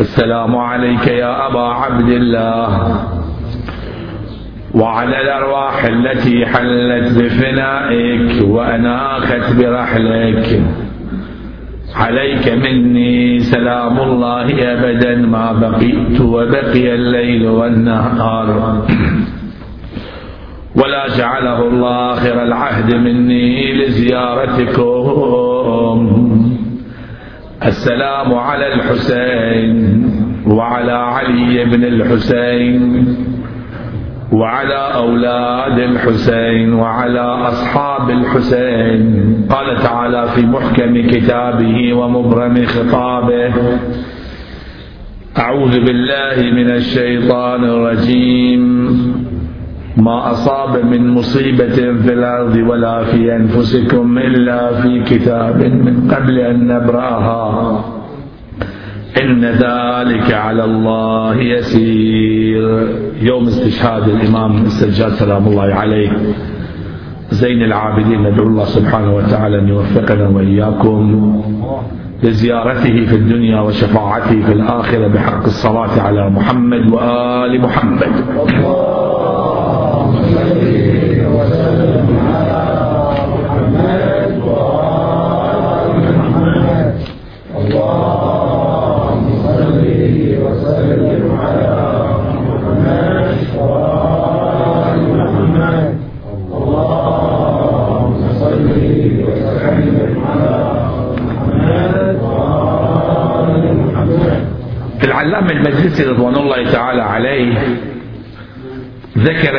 السلام عليك يا أبا عبد الله. وعلى الأرواح التي حلت بفنائك وأناخت برحلك. عليك مني سلام الله أبدا ما بقيت وبقي الليل والنهار. ولا جعله الله آخر العهد مني لزيارتكم. السلام على الحسين وعلى علي بن الحسين وعلى أولاد الحسين وعلى أصحاب الحسين. قال تعالى في محكم كتابه ومبرم خطابه أعوذ بالله من الشيطان الرجيم. ما أصاب من مصيبة في الأرض ولا في أنفسكم إلا في كتاب من قبل أن نبرأها. إن ذلك على الله يسير. يوم استشهاد الإمام السجاد سلام الله عليه. زين العابدين ندعو الله سبحانه وتعالى أن يوفقنا وإياكم لزيارته في الدنيا وشفاعته في الآخرة بحق الصلاة على محمد وآل محمد. Santo,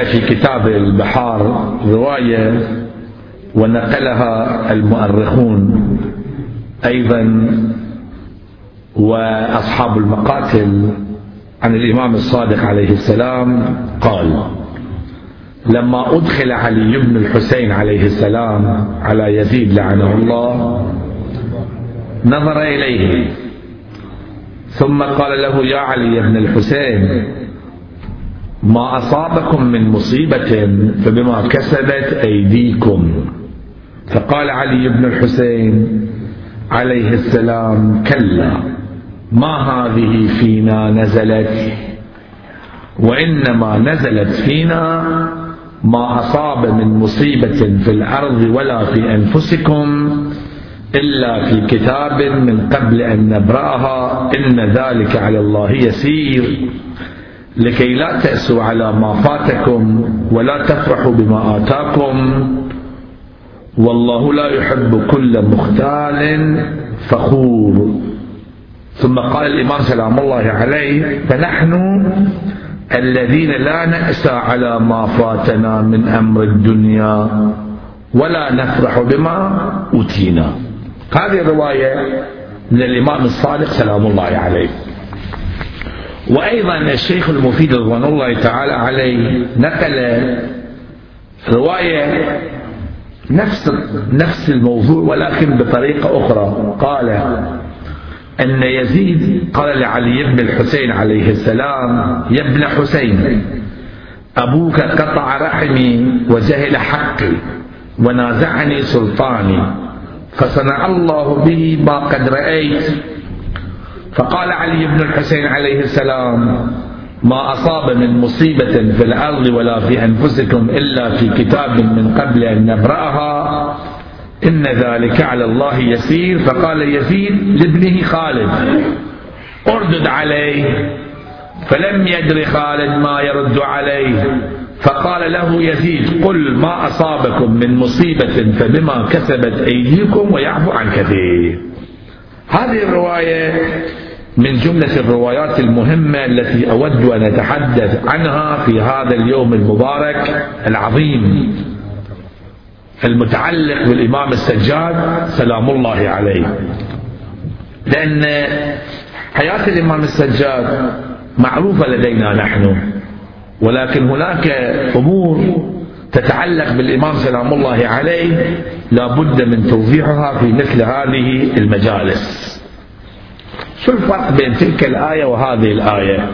في كتاب البحار رواية ونقلها المؤرخون أيضا وأصحاب المقاتل عن الإمام الصادق عليه السلام قال لما أدخل علي بن الحسين عليه السلام على يزيد لعنه الله نظر إليه ثم قال له يا علي بن الحسين ما أصابكم من مصيبة فبما كسبت أيديكم. فقال علي بن الحسين عليه السلام كلا ما هذه فينا نزلت؟ وإنما نزلت فينا ما أصاب من مصيبة في الأرض ولا في أنفسكم إلا في كتاب من قبل أن نبرأها. إن ذلك على الله يسير. لكي لا تأسوا على ما فاتكم ولا تفرحوا بما آتاكم. والله لا يحب كل مختال فخور. ثم قال الإمام سلام الله عليه فنحن الذين لا نأسى على ما فاتنا من أمر الدنيا ولا نفرح بما أوتينا. هذه الرواية من الإمام الصادق سلام الله عليه. وأيضا الشيخ المفيد رضوان الله تعالى عليه نقل رواية نفس نفس الموضوع ولكن بطريقة أخرى. قال أن يزيد قال لعلي بن الحسين عليه السلام يا ابن حسين أبوك قطع رحمي وجهل حقي ونازعني سلطاني فصنع الله به ما قد رأيت فقال علي بن الحسين عليه السلام ما أصاب من مصيبة في الأرض ولا في أنفسكم إلا في كتاب من قبل أن نبرأها إن ذلك على الله يسير. فقال يزيد لابنه خالد أردد عليه. فلم يدر خالد ما يرد عليه فقال له يزيد قل ما أصابكم من مصيبة فبما كسبت أيديكم ويعفو عن كثير. هذه الرواية من جملة الروايات المهمة التي أود أن أتحدث عنها في هذا اليوم المبارك العظيم المتعلق بالإمام السجاد سلام الله عليه. لأن حياة الإمام السجاد معروفة لدينا نحن ولكن هناك أمور تتعلق بالإمام سلام الله عليه لا بد من توضيحها في مثل هذه المجالس. شو الفرق بين تلك الآية وهذه الآية؟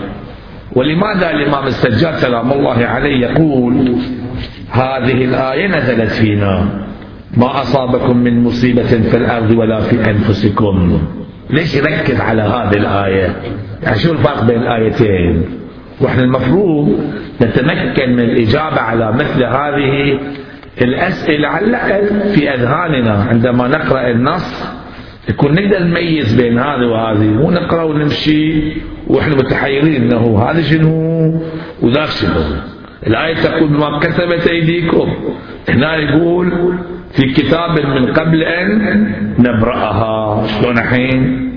ولماذا الإمام السجاد سلام الله عليه يقول هذه الآية نزلت فينا ما أصابكم من مصيبة في الأرض ولا في أنفسكم. ليش يركز على هذه الآية؟ يعني شو الفرق بين الآيتين؟ وإحنا المفروض نتمكن من الإجابة على مثل هذه الأسئلة على الأقل في أذهاننا عندما نقرأ النص يكون نقدر نميز بين هذه وهذه. مو نقرأ ونمشي وإحنا متحيرين. إنه هذا شنو؟ وذاك شنو؟ الآية تقول بما كسبت أيديكم. هنا يقول في كتاب من قبل أن نبرأها. شلون الحين؟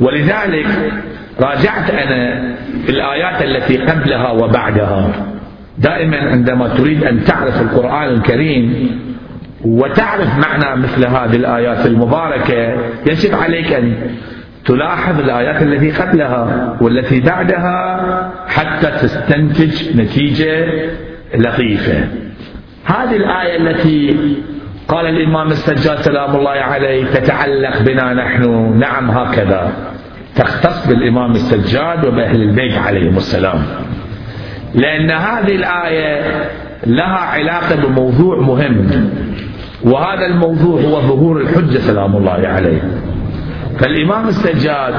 ولذلك راجعت أنا الآيات التي قبلها وبعدها. دائما عندما تريد أن تعرف القرآن الكريم وتعرف معنى مثل هذه الآيات المباركة يجب عليك أن تلاحظ الآيات التي قبلها والتي بعدها حتى تستنتج نتيجة لطيفة. هذه الآية التي قال الإمام السجاد سلام الله عليه تتعلق بنا نحن نعم هكذا. تختص بالإمام السجاد وبأهل البيت عليهم السلام. لأن هذه الآية لها علاقة بموضوع مهم. وهذا الموضوع هو ظهور الحجة سلام الله عليه. فالإمام السجاد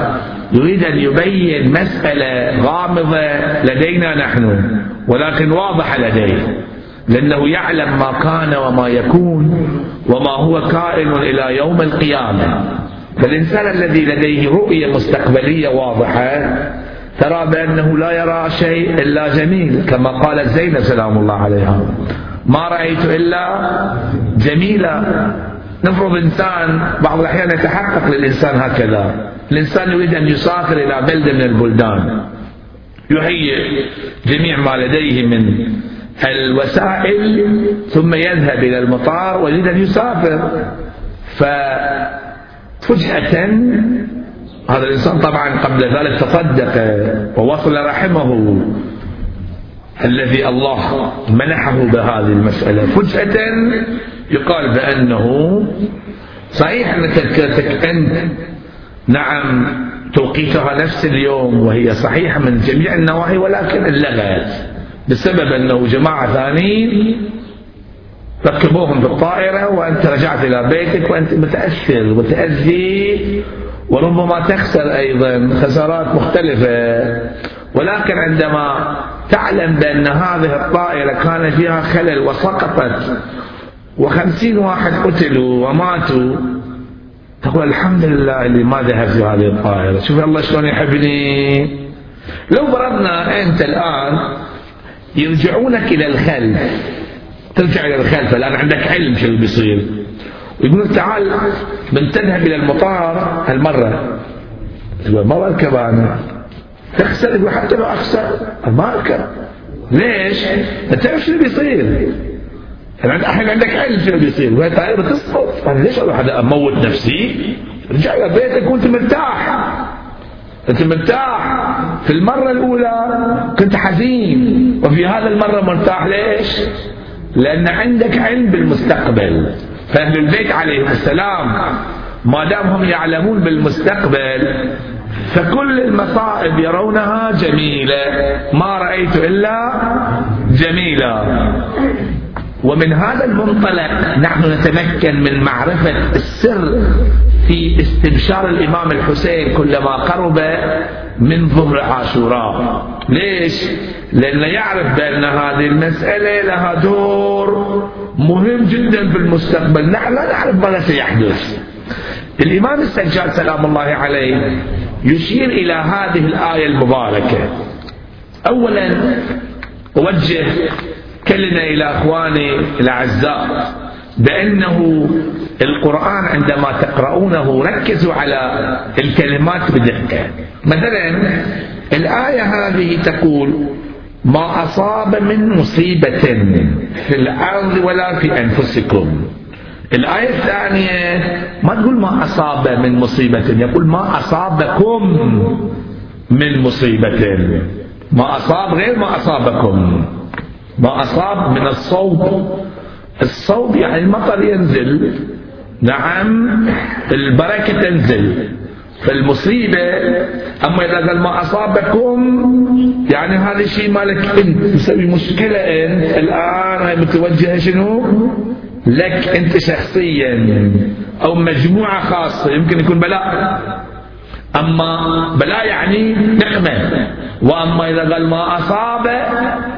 يريد أن يبين مسألة غامضة لدينا نحن ولكن واضحة لديه لأنه يعلم ما كان وما يكون وما هو كائن إلى يوم القيامة. فالإنسان الذي لديه رؤية مستقبلية واضحة ترى بأنه لا يرى شيء إلا جميل كما قالت زينب سلام الله عليها. ما رأيت إلا جميلة نفرض إنسان بعض الأحيان يتحقق للإنسان هكذا. الإنسان يريد أن يسافر إلى بلدة من البلدان. يهيئ جميع ما لديه من الوسائل ثم يذهب إلى المطار ويريد أن يسافر. ففجأة هذا الإنسان طبعا قبل ذلك تصدق ووصل رحمه. الذي الله منحه بهذه المسألة. فجأة يقال بأنه صحيح أن تذكرتك أنت. نعم توقيتها نفس اليوم وهي صحيحة من جميع النواحي ولكن انلغت بسبب أنه جماعة ثانيين ركبوهم بالطائرة وأنت رجعت إلى بيتك وأنت متأثر وتأذي وربما تخسر أيضا خسارات مختلفة. ولكن عندما تعلم بأن هذه الطائرة كان فيها خلل وسقطت. وخمسين واحد قتلوا وماتوا. تقول الحمد لله اللي ما ذهب في هذه الطائرة. شوف الله شلون يحبني. لو فرضنا أنت الآن يرجعونك إلى الخلف. ترجع إلى الخلف. الآن عندك علم شو بيصير. ويقول تعال من تذهب إلى المطار هالمرة. تقول ما بركب أنا تخسر حتى لو أخسر ما ليش؟ أنت تعرف اللي بيصير؟ الحين عندك علم اللي بيصير؟ وهي طائرة تسقط. أنا ليش أروح أموت نفسي؟ رجع إلى بيتك وأنت مرتاح. أنت مرتاح. في المرة الأولى كنت حزين وفي هذا المرة مرتاح. ليش؟ لأن عندك علم بالمستقبل. فأهل البيت عليهم السلام. ما دام هم يعلمون بالمستقبل فكل المصائب يرونها جميلة. ما رأيت إلا جميلة. ومن هذا المنطلق نحن نتمكن من معرفة السر في استبشار الإمام الحسين كلما قرب من ظهر عاشوراء. ليش؟ لأنه يعرف بأن هذه المسألة لها دور مهم جدا في المستقبل. نحن لا نعرف ماذا سيحدث الإمام السجاد سلام الله عليه يشير إلى هذه الآية المباركة. أولا أوجه كلمة إلى أخواني الأعزاء بأنه القرآن عندما تقرؤونه ركزوا على الكلمات بدقة. مثلا الآية هذه تقول ما أصاب من مصيبة في الأرض ولا في أنفسكم. الآية الثانية ما تقول ما أصاب من مصيبة يقول ما أصابكم من مصيبة. ما أصاب غير ما أصابكم. ما أصاب من الصوب الصوب يعني المطر ينزل. نعم البركة تنزل. فالمصيبة أما إذا قال ما أصابكم يعني هذا الشيء مالك أنت مسوي مشكلة. أنت الآن متوجهة شنو؟ لك أنت شخصيا أو مجموعة خاصة يمكن يكون بلاء. أما بلا يعني نقمة. وأما إذا قال ما أصاب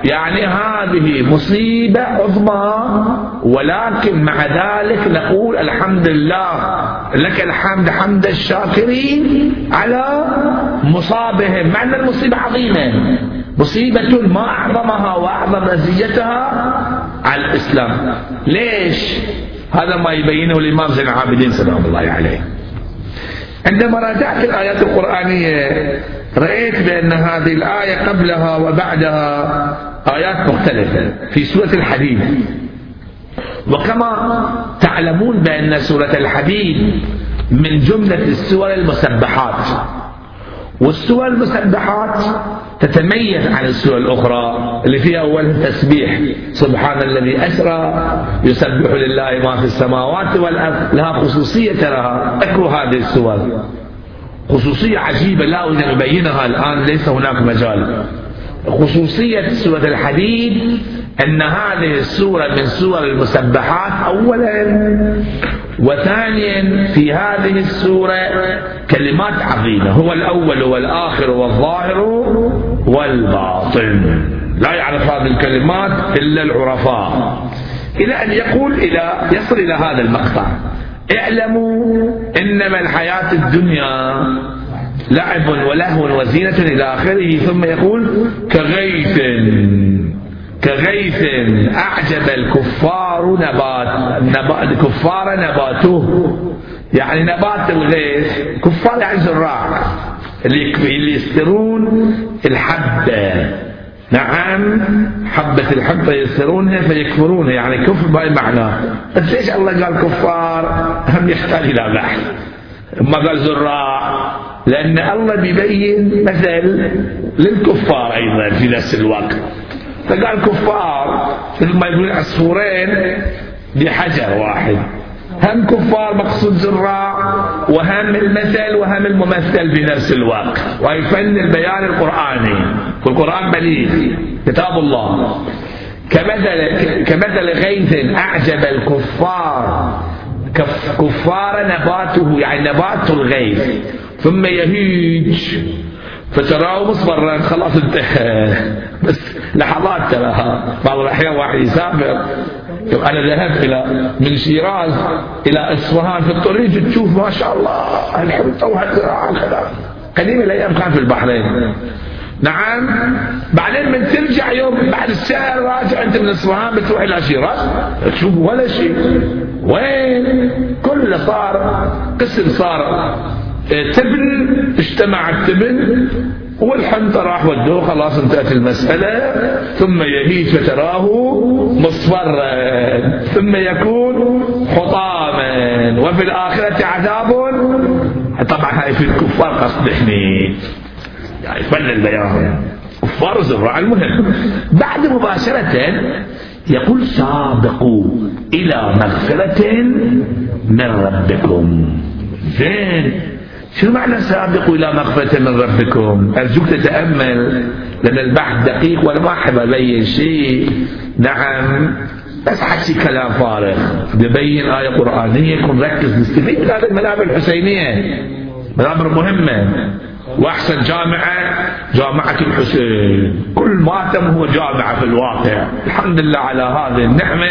يعني هذه مصيبة عظمى. ولكن مع ذلك نقول الحمد لله لك الحمد حمد الشاكرين على مصابهم. مع أن المصيبة عظيمة. مصيبة ما أعظمها وأعظم رزيتها على الإسلام. ليش؟ هذا ما يبينه الإمام زين العابدين سلام الله عليه. عندما راجعت الآيات القرآنية رأيت بأن هذه الآية قبلها وبعدها آيات مختلفة في سورة الحديد. وكما تعلمون بأن سورة الحديد من جملة السور المسبحات. والسور المسبحات تتميز عن السور الأخرى اللي فيها أول تسبيح. سبحان الذي أسرى يسبح لله ما في السماوات والأرض. لها خصوصية تراها. اقروا هذه السور. خصوصية عجيبة. لا أريد أن أبينها الآن. ليس هناك مجال. خصوصية سورة الحديد أن هذه السورة من سور المسبحات أولا. وثانيا في هذه السورة كلمات عظيمة هو الأول والآخر والظاهر والباطن. لا يعرف هذه الكلمات إلا العرفاء. إلى أن يقول إلى يصل إلى هذا المقطع. اعلموا إنما الحياة الدنيا لعب ولهو وزينة إلى آخره ثم يقول كغيث. كغيث أعجب الكفار نبات, نبات كفار نباته. يعني نبات الغيث كفار يعني زراع. اللي يسترون الحبة. نعم حبة الحبة يسترونها فيكفرونها يعني كفر باي معناه بس ليش الله قال كفار؟ هم يحتاج إلى بحث. ما قال زراع. لأن الله بيبين مثل للكفار أيضا في نفس الوقت. فقال كفار مثل ما يقول عصفورين بحجر واحد. هم كفار مقصود زراع وهم المثل وهم الممثل في نفس الوقت. وهي فن البيان القرآني. والقرآن بليغ. كتاب الله. كمثل كمثل غيث أعجب الكفار. كفار نباته يعني نبات الغيث. ثم يهيج. فتراه مصفرا خلاص انتهى. بس لحظات تراها بعض الأحيان واحد يسافر أنا ذهبت إلى من شيراز إلى إصفهان في الطريق تشوف ما شاء الله الحمد لله قديم الأيام كان في البحرين. نعم. بعدين من ترجع يوم بعد الساعة راجع أنت من إصفهان بتروح إلى شيراز تشوف ولا شيء. وين؟ كل صار قسم صار تبن اجتمع التبن والحنطة راح ودوه خلاص انتهت المسألة ثم يهيج فتراه مصفرا ثم يكون حطاما وفي الآخرة عذاب. طبعا هاي في الكفار قصد يعني فن البيان كفار زراع المهم. بعد مباشرة يقول سابقوا إلى مغفرة من ربكم. زين. شنو معنى سابقوا إلى مغفرة من ربكم؟ أرجوك تتأمل لأن البحث دقيق وأنا ما أحب أبين شيء. نعم بس حكي كلام فارغ. ببين آية قرآنية يكون ركز نستفيد من هذه المنابر الحسينية. منابر مهمة. وأحسن جامعة جامعة الحسين. كل ماتم هو جامعة في الواقع. الحمد لله على هذه النعمة.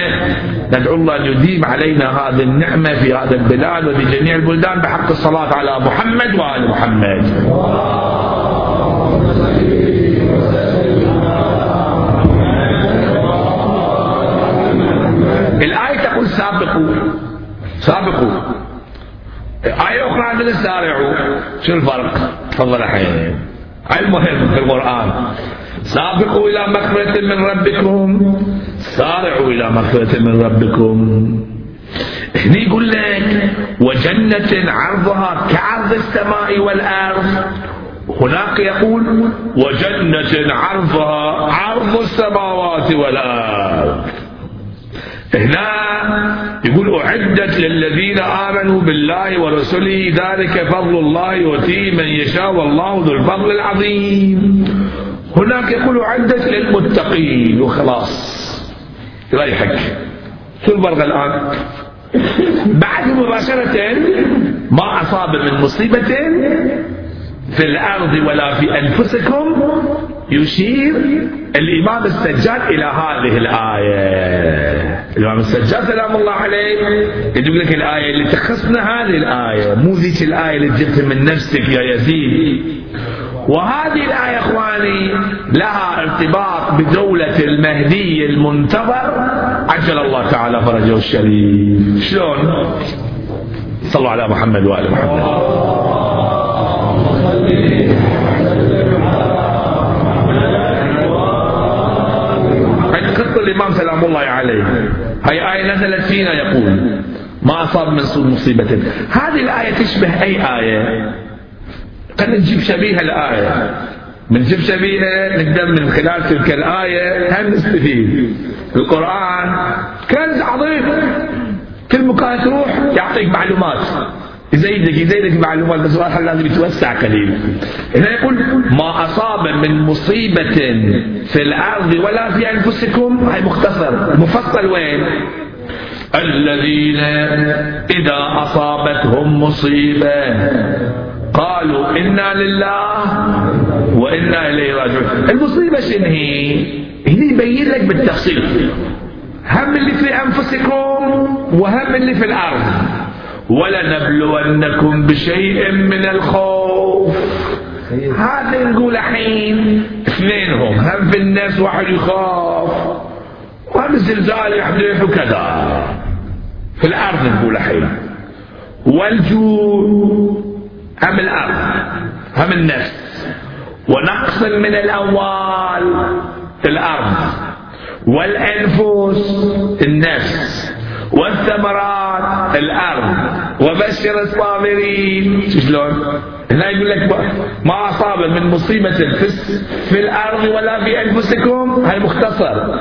ندعو الله أن يديم علينا هذه النعمة في هذا البلاد وفي جميع البلدان بحق الصلاة على محمد وآل محمد. الآية تقول سابقوا. سابقوا. آية أخرى عندنا سارعوا شو الفرق؟ تفضل الحين المهم في القرآن. سابقوا إلى مغفرة من ربكم. سارعوا إلى مغفرة من ربكم. هني يقول لك وجنة عرضها كعرض السماء والأرض. هناك يقول وجنة عرضها عرض السماوات والأرض. هنا يقول أعدت للذين آمنوا بالله ورسله ذلك فضل الله يؤتيه من يشاء والله ذو الفضل العظيم. هناك يقول أعدت للمتقين وخلاص. يريحك شو الفرق الآن؟ بعد مباشرة ما أصاب من مصيبة في الأرض ولا في أنفسكم يشير الإمام السجاد إلى هذه الآية. الإمام السجاد سلام الله عليه يقول لك الآية اللي تخصنا هذه الآية. مو ذيك الآية اللي جبتها من نفسك يا يزيد. وهذه الآية إخواني لها ارتباط بدولة المهدي المنتظر. عجل الله تعالى فرجه الشريف. شلون؟ صلوا على محمد وآل محمد. الإمام سلام الله عليه. هي آية نزلت فينا يقول ما أصاب من مصيبة. هذه الآية تشبه أي آية؟ قد نجيب شبيه الآية. بنجيب شبيهة نقدر من خلال تلك الآية. هم نستفيد؟ القرآن كنز عظيم. كل مكان تروح يعطيك معلومات. يزيدك يزيدك معلومات بس الواحد لازم يتوسع قليل هنا يقول ما أصاب من مصيبة في الأرض ولا في أنفسكم؟ هاي مختصر. مفصل وين؟ الذين إذا أصابتهم مصيبة قالوا إنا لله وإنا إليه راجعون. المصيبة شنو هي؟ هنا يبين لك بالتفصيل. هم اللي في أنفسكم وهم اللي في الأرض. ولنبلونكم بشيء من الخوف. هذا نقول الحين. اثنينهم. هم في الناس واحد يخاف. وهم الزلزال يحدث وكذا في الأرض نقول الحين. والجوع. هم الأرض. هم النفس ونقص من الأموال الأرض. والأنفس. النفس والثمرات الأرض. وبشر الصابرين. شلون؟ هنا يقول لك ما اصاب من مصيبة في, الأرض ولا في أنفسكم؟ هاي مختصر.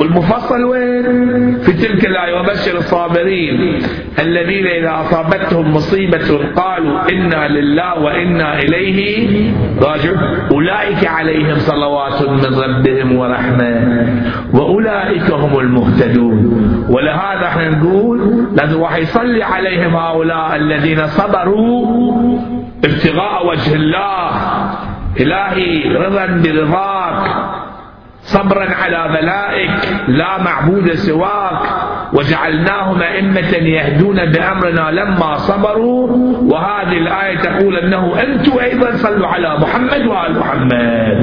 والمفصل وين؟ في تلك الآية وبشر الصابرين الذين إذا أصابتهم مصيبة قالوا إنا لله وإنا إليه راجعون. أولئك عليهم صلوات من ربهم ورحمة وأولئك هم المهتدون. ولهذا إحنا نقول لازم واحد يصلي عليهم هؤلاء الذين صبروا ابتغاء وجه الله. إلهي رضا برضاك. صبرا على بلائك لا معبود سواك وجعلناهم أئمة يهدون بأمرنا لما صبروا. وهذه الآية تقول أنه أنتم أيضا صلوا على محمد وآل محمد.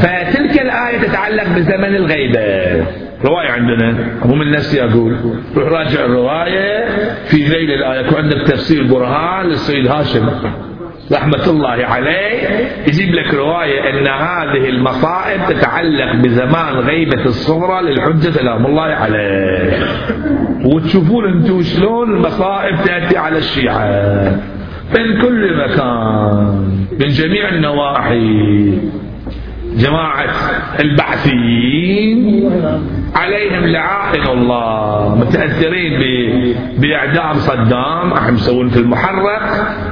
فتلك الآية تتعلق بزمن الغيبة. رواية عندنا مو من نفسي أقول روح راجع الرواية في ذيل الآية يكون عندك تفسير برهان للسيد هاشم. رحمة الله عليه يجيب لك رواية أن هذه المصائب تتعلق بزمان غيبة الصغرى للحجة سلام الله عليه. وتشوفون أنتم شلون المصائب تأتي على الشيعة. من كل مكان من جميع النواحي. جماعة البعثيين عليهم لعائن الله متأثرين بإعدام صدام إحنا مسوون في المحرق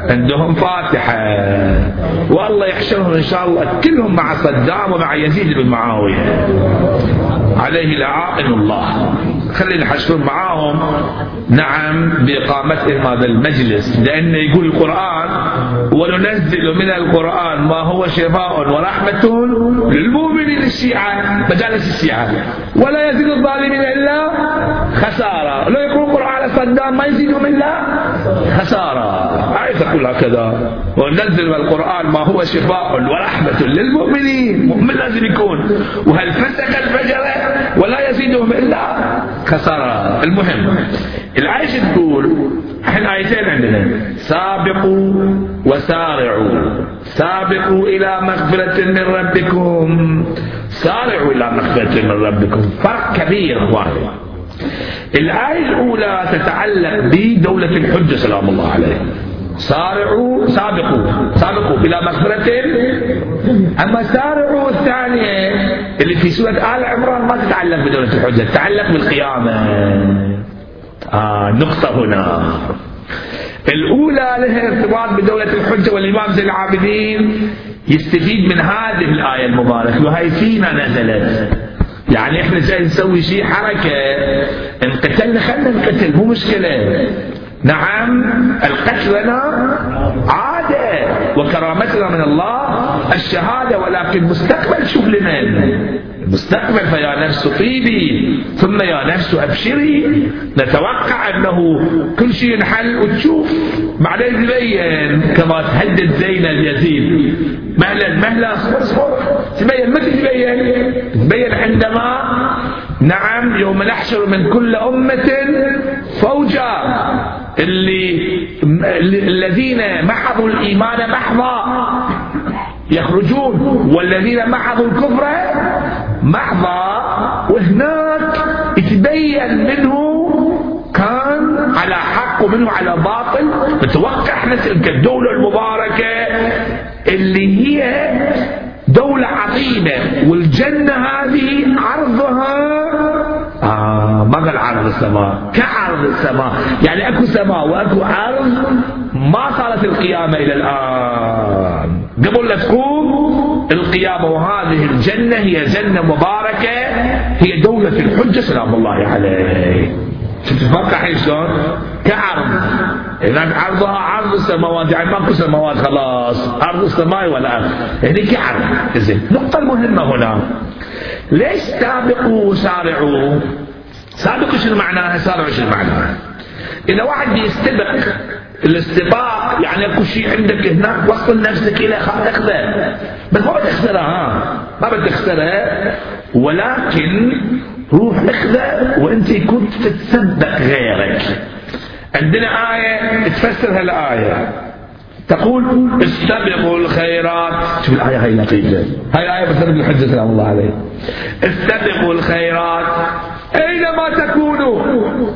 عندهم فاتحة. والله يحشرهم إن شاء الله كلهم مع صدام ومع يزيد بن معاوية. عليه لعائن الله. خلينا نحشرون معاهم. نعم بإقامتهم هذا المجلس. لأنه يقول القرآن وننزل من القرآن ما هو شفاء ورحمة للمؤمنين الشيعة. مجالس الشيعة. ولا يزيد الظالمين إلا خسارة. لو يقول القرآن على صدام ما يزيدهم إلا خسارة. آية تقول هكذا. وننزل من القرآن ما هو شفاء ورحمة للمؤمنين. مؤمن لازم يكون. وهل فسق الفجر ولا يزيدهم إلا خسارة المهم العائشة تقول إحنا آيتين عندنا. سابقوا وسارعوا. سابقوا إلى مغفرة من ربكم. سارعوا إلى مغفرة من ربكم. فرق كبير أخواني. الآية الأولى تتعلق بدولة الحجة سلام الله عليه. سارعوا سابقوا. سابقوا. إلى مغفرة أما سارعوا الثانية اللي في سورة آل عمران ما تتعلق بدولة الحجة تتعلق بالقيامة. آه نقطة هنا. الأولى لها ارتباط بدولة الحجة والإمام زين العابدين يستفيد من هذه الآية المباركة وهي فينا نزلت. يعني إحنا جاي نسوي شيء حركة. إن قتلنا خلنا نقتل مو مشكلة. نعم القتل لنا عادة وكرامتنا من الله الشهادة ولكن مستقبل شوف لمن؟ المستقبل فيا نفس طيبي ثم يا نفس أبشري. نتوقع أنه كل شيء ينحل وتشوف. بعدين تبين كما تهدد زينب يزيد مهلا مهلا اصبر اصبر. تبين متى تبين؟ تبين عندما نعم يوم نحشر من كل أمة فوجا اللي الذين محضوا الإيمان محضا. يخرجون. والذين محضوا الكفر محضا. وهناك يتبين منه كان على حق ومنه على باطل. نتوقع إحنا تلك الدولة المباركة اللي هي دولة عظيمة. والجنة هذه عرضها آه ما قال عرض السماء. كعرض السماء. يعني أكو سماء وأكو ارض ما صارت القيامة إلى الآن. قبل لا تقوم القيامة. وهذه الجنة هي جنة مباركة. هي دولة الحجة. سلام الله عليه. الحين شلون؟ كعرض هناك عرضها عرض السماوات يعني ماكو سماوات خلاص. عرض السماء والارض يعني كعرض زين. النقطة المهمة هنا. ليش سابقوا وسارعوا؟ سابقوا شنو معناها؟ سارعوا شنو معناها؟ إذا واحد بيستبق الاستباق يعني أكو شيء عندك هناك وصل نفسك إلى تاخذه بس ما بتخسرها. ها ما بتخسرها. ولكن روح اخذه وأنت كنت تتسبق غيرك. عندنا آية تفسر هالآية تقول استبقوا الخيرات. شوف الآية هاي لطيفة هاي آية بس ابن الحجة سلام الله عليه. استبقوا الخيرات. أينما تكونوا؟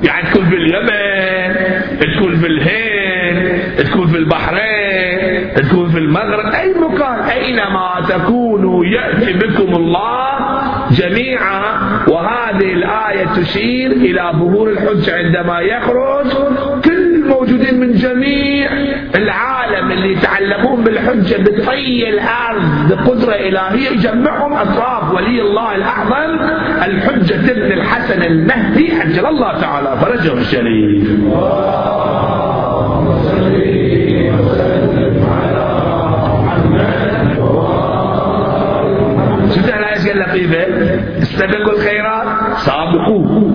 يعني تكون في اليمن تكون في الهند تكون في البحرين تكون في المغرب. أي مكان؟ أينما تكونوا؟ يأتي بكم الله جميعا وهذه الآية تشير إلى ظهور الحجة عندما يخرج كل الموجودين من جميع العالم اللي يتعلمون بالحجة بطي الأرض بقدرة إلهية يجمعهم أطراف ولي الله الأعظم الحجة ابن الحسن المهدي عجل الله تعالى فرجه الشريف. شفت الآية قال لطيفة. استبقوا الخيرات؟ سابقوا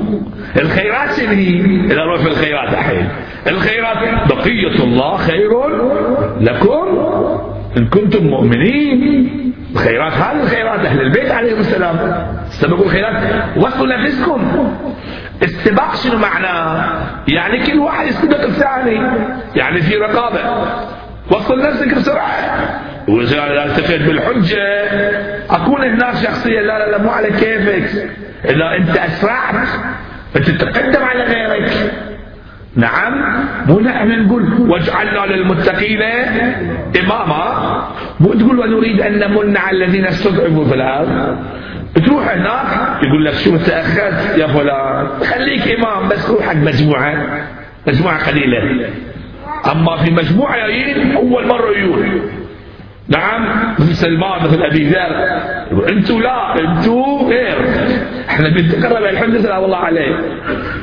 الخيرات شنو هي؟ إذا نروح في الخيرات الحين الخيرات بقية الله خير لكم إن كنتم مؤمنين. الخيرات هذه الخيرات أهل البيت عليهم السلام. استبقوا الخيرات. وصلوا نفسكم. السباق شنو معناه؟ يعني كل واحد يستبق الثاني. يعني في رقابة. وصل نفسك بسرعة. وإذا التفت بالحجة. أكون هناك شخصية لا لا لا مو على كيفك. إذا أنت أسرعت فتتقدم على غيرك. نعم. مو نحن نقول واجعلنا للمتقين إماما. مو تقول ونريد أن نمن على الذين استضعفوا في الأرض. تروح هناك يقول لك شو تأخرت يا فلان؟ خليك إمام بس روح حق مجموعة. مجموعة قليلة. أما في مجموعة جايين أول مرة يجون. نعم مثل سلمان مثل أبي ذر. أنتوا لا أنتوا غير. إحنا بنتقرب الحمد لله والله عليه.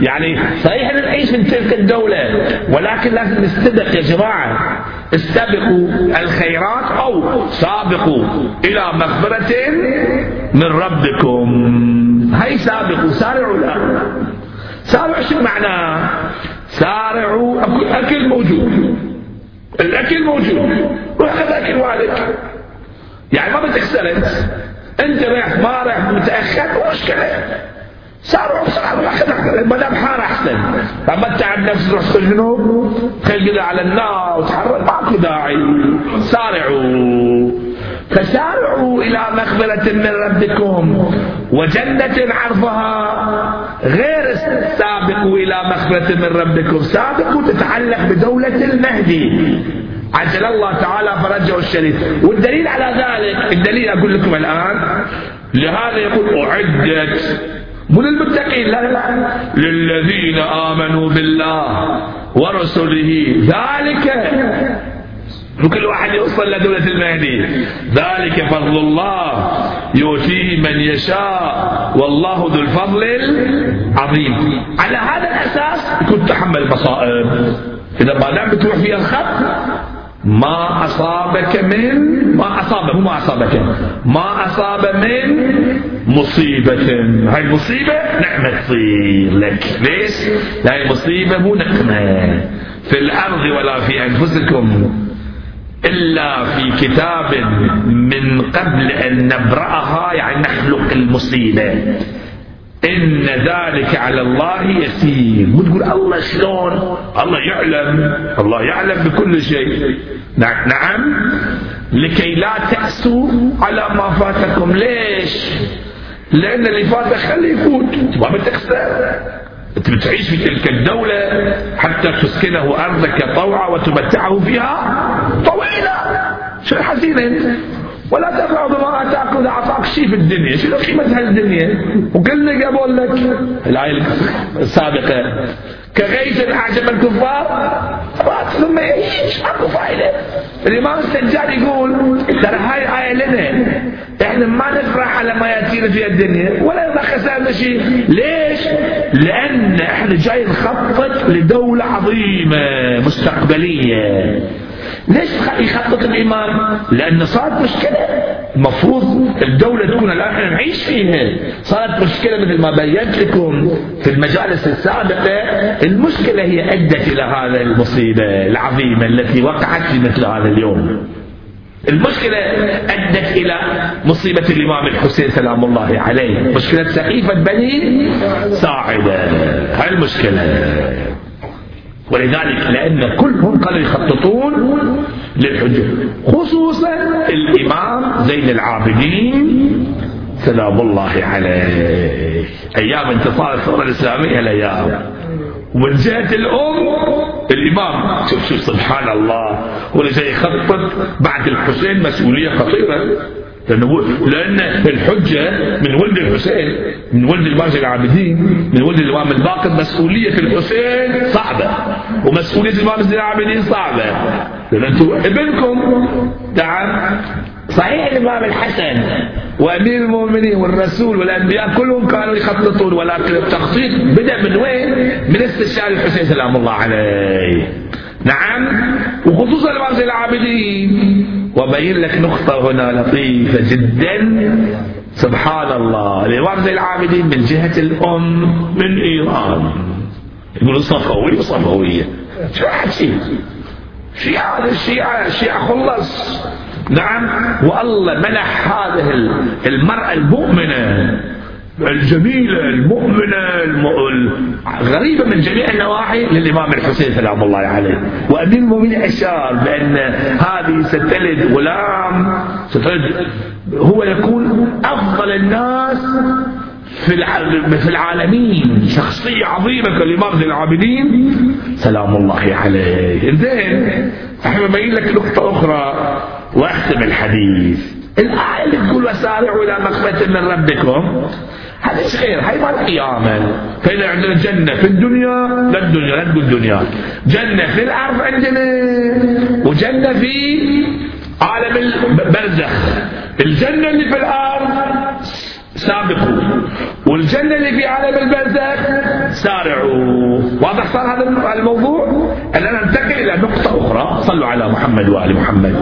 يعني صحيح نعيش من تلك الدولة ولكن لازم نستبق يا جماعة. استبقوا الخيرات أو سابقوا إلى مغفرة من ربكم. هاي سابقوا سارعوا لا. سارعوا شو معناه سارعوا أكل موجود. الأكل موجود. روح خذ أكل والدك. يعني ما بتخسر انت أنت رايح ما رايح متاخر مشكله صاروا صاروا أخذ ما دام حار أحسن. فما تعب نفسك تروح خلي كذا على النار وتحرك. ماكو داعي. سارعوا فسارعوا إلى مغفرة من ربكم وجنة عرضها. غير سابقوا إلى مغفرة من ربكم. سابقوا تتعلق بدولة المهدي. عجل الله تعالى فرجه الشريف. والدليل على ذلك الدليل أقول لكم الآن لهذا يقول أعدت مو للمتقين لا لا للذين آمنوا بالله ورسله. ذلك وكل واحد يوصل لدولة المهدي. ذلك فضل الله. يؤتيه من يشاء. والله ذو الفضل العظيم. على هذا الأساس يكون تحمل مصائب إذا ما دام بتروح فيها الخط ما أصابك من ما أصاب ما أصابك. ما أصاب من مصيبة. هاي المصيبة نعمة تصير لك. ليش؟ هاي المصيبة مو نقمة في الأرض ولا في أنفسكم. إلا في كتاب من قبل أن نبرأها يعني نخلق المصيبة. إن ذلك على الله يسير. مو تقول الله شلون؟ الله يعلم. الله يعلم بكل شيء. نعم. لكي لا تأسوا على ما فاتكم. ليش؟ لأن اللي فات خليه يفوت. ما بتخسر. انت بتعيش في تلك الدولة حتى تسكنه أرضك طوعا وتمتعه فيها طويلة شو حزينة انت ولا تفرح بما اتاك إذا أعطاك شيء في الدنيا. شنو قيمة هالدنيا وكلنا قبل لك الآية السابقة. كغيث أعجب الكفار. ثم يعيش أكو فائدة؟ الإمام السجاد يقول ترى هاي آية لنا. إحنا ما نفرح على ما يأتينا في الدنيا ولا إذا خسرنا شيء. ليش؟ لأن إحنا جاي نخطط لدولة عظيمة مستقبلية. ليش يخطط الإمام؟ لأن صارت مشكلة. المفروض الدولة تكون الآن نعيش فيها. صارت مشكلة مثل ما بينت لكم في المجالس السابقة. المشكلة هي أدت إلى هذا المصيبة العظيمة التي وقعت في مثل هذا اليوم. المشكلة أدت إلى مصيبة الإمام الحسين سلام الله عليه. مشكلة سقيفة بني ساعدة هاي المشكلة ولذلك لأن كلهم كانوا يخططون للحجة خصوصا الإمام زين العابدين. سلام الله عليه. أيام انتصار الثورة الإسلامية الأيام. ومن جهة الأم الإمام شوف شوف سبحان الله. هو اللي يخطط بعد الحسين مسؤولية خطيرة. لأنه لأن الحجة من ولد الحسين من ولد الإمام العابدين من ولد الإمام الباقر مسؤولية الحسين صعبة ومسؤولية الإمام العابدين صعبة. لأن أنتم ابنكم. نعم. صحيح الإمام الحسن. وأمير المؤمنين والرسول والأنبياء كلهم كانوا يخططون ولكن التخطيط بدأ من وين؟ من استشهاد الحسين سلام الله عليه. نعم. وخصوصا الإمام العابدين. وبين لك نقطة هنا لطيفة جدا. سبحان الله. زي العابدين من جهة الأم من إيران. يقولوا صفوي صفوية شو حكي شيعة الشيعة الشيعة خلص. نعم. والله منح هذه المرأة المؤمنة. الجميلة المؤمنة الغريبة من جميع النواحي للإمام الحسين سلام الله عليه. وأمير المؤمنين أشار بأن هذه ستلد غلام ستلد هو يكون أفضل الناس في في العالمين. شخصية عظيمة كالإمام زين العابدين. سلام الله عليه. زين إحنا ببين لك نقطة أخرى وأختم الحديث. الآية اللي تقول وسارعوا إلى مغفرة من ربكم. هذا خير؟ هاي مال القيامة فإذا عندنا جنة في الدنيا لا الدنيا لا تقول الدنيا جنة في الأرض عندنا. وجنة في عالم البرزخ. الجنة اللي في الأرض سابقوا. والجنة اللي في عالم البرزخ سارعوا. واضح صار هذا الموضوع؟ الآن ننتقل إلى نقطة أخرى. صلوا على محمد وآل محمد.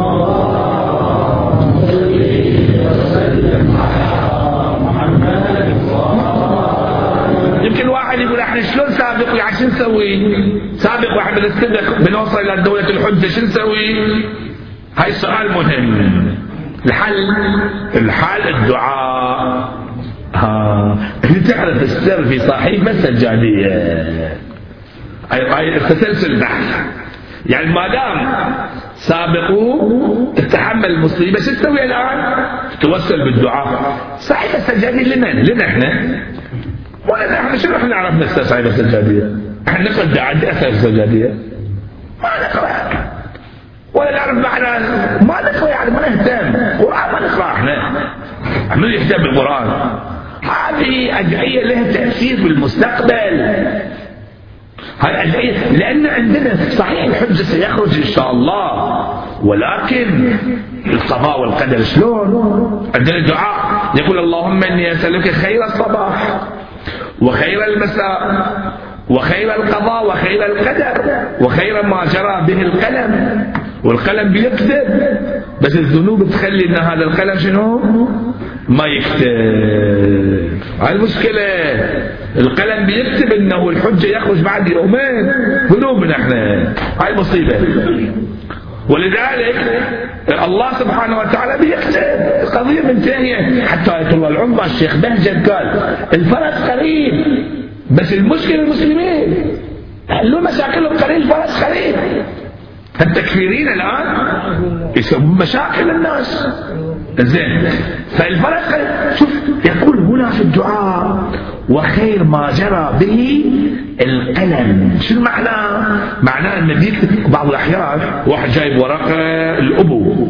يمكن واحد يقول إحنا شلون سابق؟ يعني شو نسوي؟ سابق واحد بنستبق بنوصل إلى دولة الحجة شو نسوي؟ هاي السؤال مهم. الحل؟ الحل الدعاء. ها انت تعرف السر في السجاديه اي تسلسل البحث يعني ما دام سابقوا تتحمل المصيبة شو تسوي الآن؟ توسل بالدعاء. صحيح السجاديه لمن؟ لنا إحنا ولا إحنا شنو إحنا نعرف نستسعد السجاديه؟ إحنا نقرا الدعاء اثر السجاديه ما نقرأ. ولا نعرف معنى ما نقرأ يعني ما نهتم. قرآن ما نقرأ إحنا. من يهتم بالقرآن؟ هذه أدعية لها تأثير في المستقبل هاي أدعية لأن عندنا صحيح الحجة سيخرج إن شاء الله. ولكن القضاء والقدر شلون؟ عندنا دعاء. يقول اللهم إني أسألك خير الصباح وخير المساء وخير القضاء وخير القدر وخير ما جرى به القلم. والقلم بيكتب بس الذنوب تخلي إن هذا القلم شنو؟ ما يكتب هاي المشكلة القلم بيكتب إنه الحجة يخرج بعد يومين ذنوبنا إحنا. هاي مصيبة. ولذلك الله سبحانه وتعالى بيكتب القضية منتهية حتى آية الله العمر الشيخ بهجت قال الفرس قريب بس المشكلة المسلمين. حلوا مشاكلهم قليل الفرس قريب. التكفيرين الآن يسببون مشاكل الناس. زين. فالفرق شوف يقول هنا في الدعاء وخير ما جرى به القلم. شو معناه معناه إن بعض الأحيان واحد جايب ورقة الابو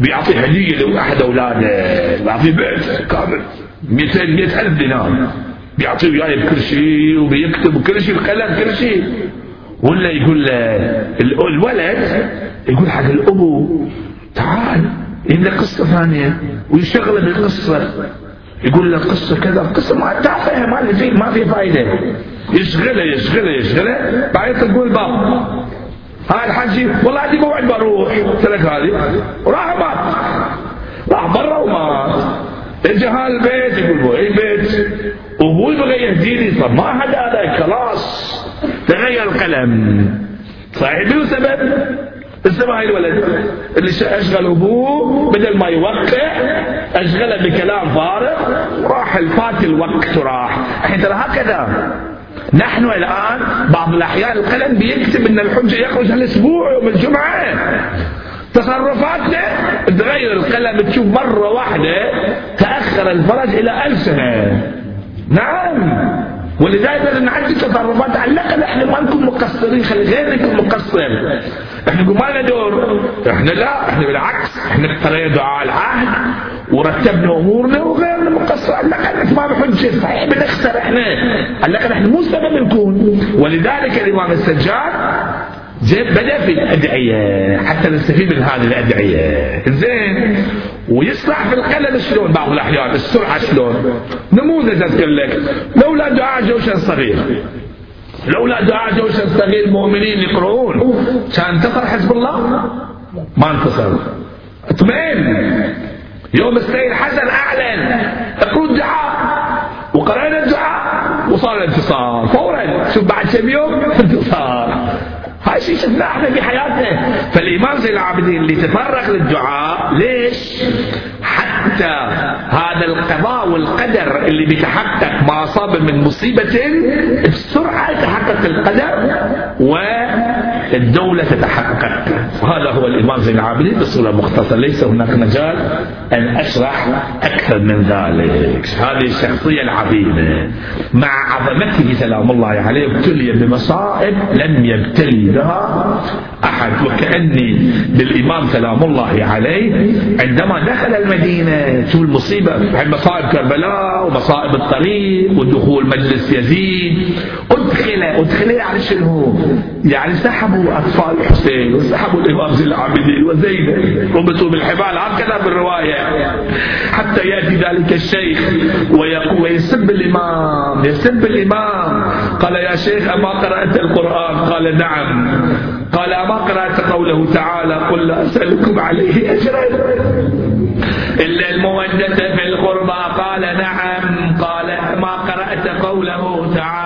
بيعطي هدية لاحد أولاده بيعطي بيت كامل 200 1000 ألف دينار. بيعطيه وياه بكل شيء وبيكتب كل شيء القلم كل شيء. ولا يقول الولد يقول حق الأبو تعال إن قصة ثانية ويشغله بالقصة يقول له قصة كذا قصة ما تعرفها ما في ما في فايدة. يشغله يشغله يشغله. بعدين تقول باب. هاي الحجي والله عندي موعد بروح. ترك هذه. وراح مات راح برا ومات اجى هالبيت يقول اي بيت أبوي بغى يهديني. طب ما حد هذا خلاص. تغير القلم. صحيح بدون هاي الولد اللي أشغل أبوه بدل ما يوقع أشغله بكلام فارغ راح الفات الوقت راح. الحين ترى هكذا. نحن الآن بعض الأحيان القلم بيكتب إن الحجة يخرج هالأسبوع يوم الجمعة. تصرفاتنا تغير القلم تشوف مرة واحدة تأخر الفرج إلى ألف سنة. نعم. ولذلك لازم تصرفات على الاقل إحنا ما نكون مقصرين خلي غيرنا يكون مقصر. إحنا نقول ما لنا دور. إحنا لا إحنا بالعكس إحنا قرينا دعاء العهد ورتبنا امورنا وغيرنا مقصر على الأقل ما بحجه صحيح بنخسر إحنا. على الأقل إحنا مو سبب نكون. ولذلك الإمام السجاد بدأ في الأدعية. حتى نستفيد من هذه الأدعية. زين. ويسرع في القلم شلون؟ بعض الأحيان السرعة شلون؟ نموذج أذكر لك. لولا دعاء جوشن صغير. لولا دعاء جوشن صغير المؤمنين يقرؤون. كان انتصر حزب الله؟ ما انتصر. اطمئن. يوم السيد الحسن أعلن. اقروا الدعاء وقرأنا الدعاء. وصار الانتصار. فورا. شوف بعد كم يوم؟ انتصار. هاي شيء شفناه إحنا في حياتنا فالامام زين العابدين اللي تفرغ للدعاء ليش؟ حتى هذا القضاء والقدر اللي بيتحقق ما اصاب من مصيبة بسرعة يتحقق القدر والدولة تتحقق. وهذا هو الإمام زين العابدين بصورة مختصرة. ليس هناك مجال أن أشرح أكثر من ذلك. هذه الشخصية العظيمة. مع عظمته سلام الله عليه ابتلي بمصائب لم يبتلي بها أحد. وكأني بالإمام سلام الله عليه عندما دخل المدينة شو المصيبة. مصائب كربلاء ومصائب الطريق ودخول مجلس يزيد؟ أدخل أدخل يعني شنو؟ يعني سحبوا اطفال الحسين وسحبوا الامام زين العابدين وزينب ربطوا بالحبال. هكذا بالروايه حتى يأتي ذلك الشيخ ويقول ويسب الامام يسب الإمام. قال يا شيخ أما قرأت القرآن؟ قال نعم. قال أما قرأت قوله تعالى؟ قل لا أسألكم عليه أجرا. إلا المودة في القربى. قال نعم. قال ما قرأت قوله تعالى؟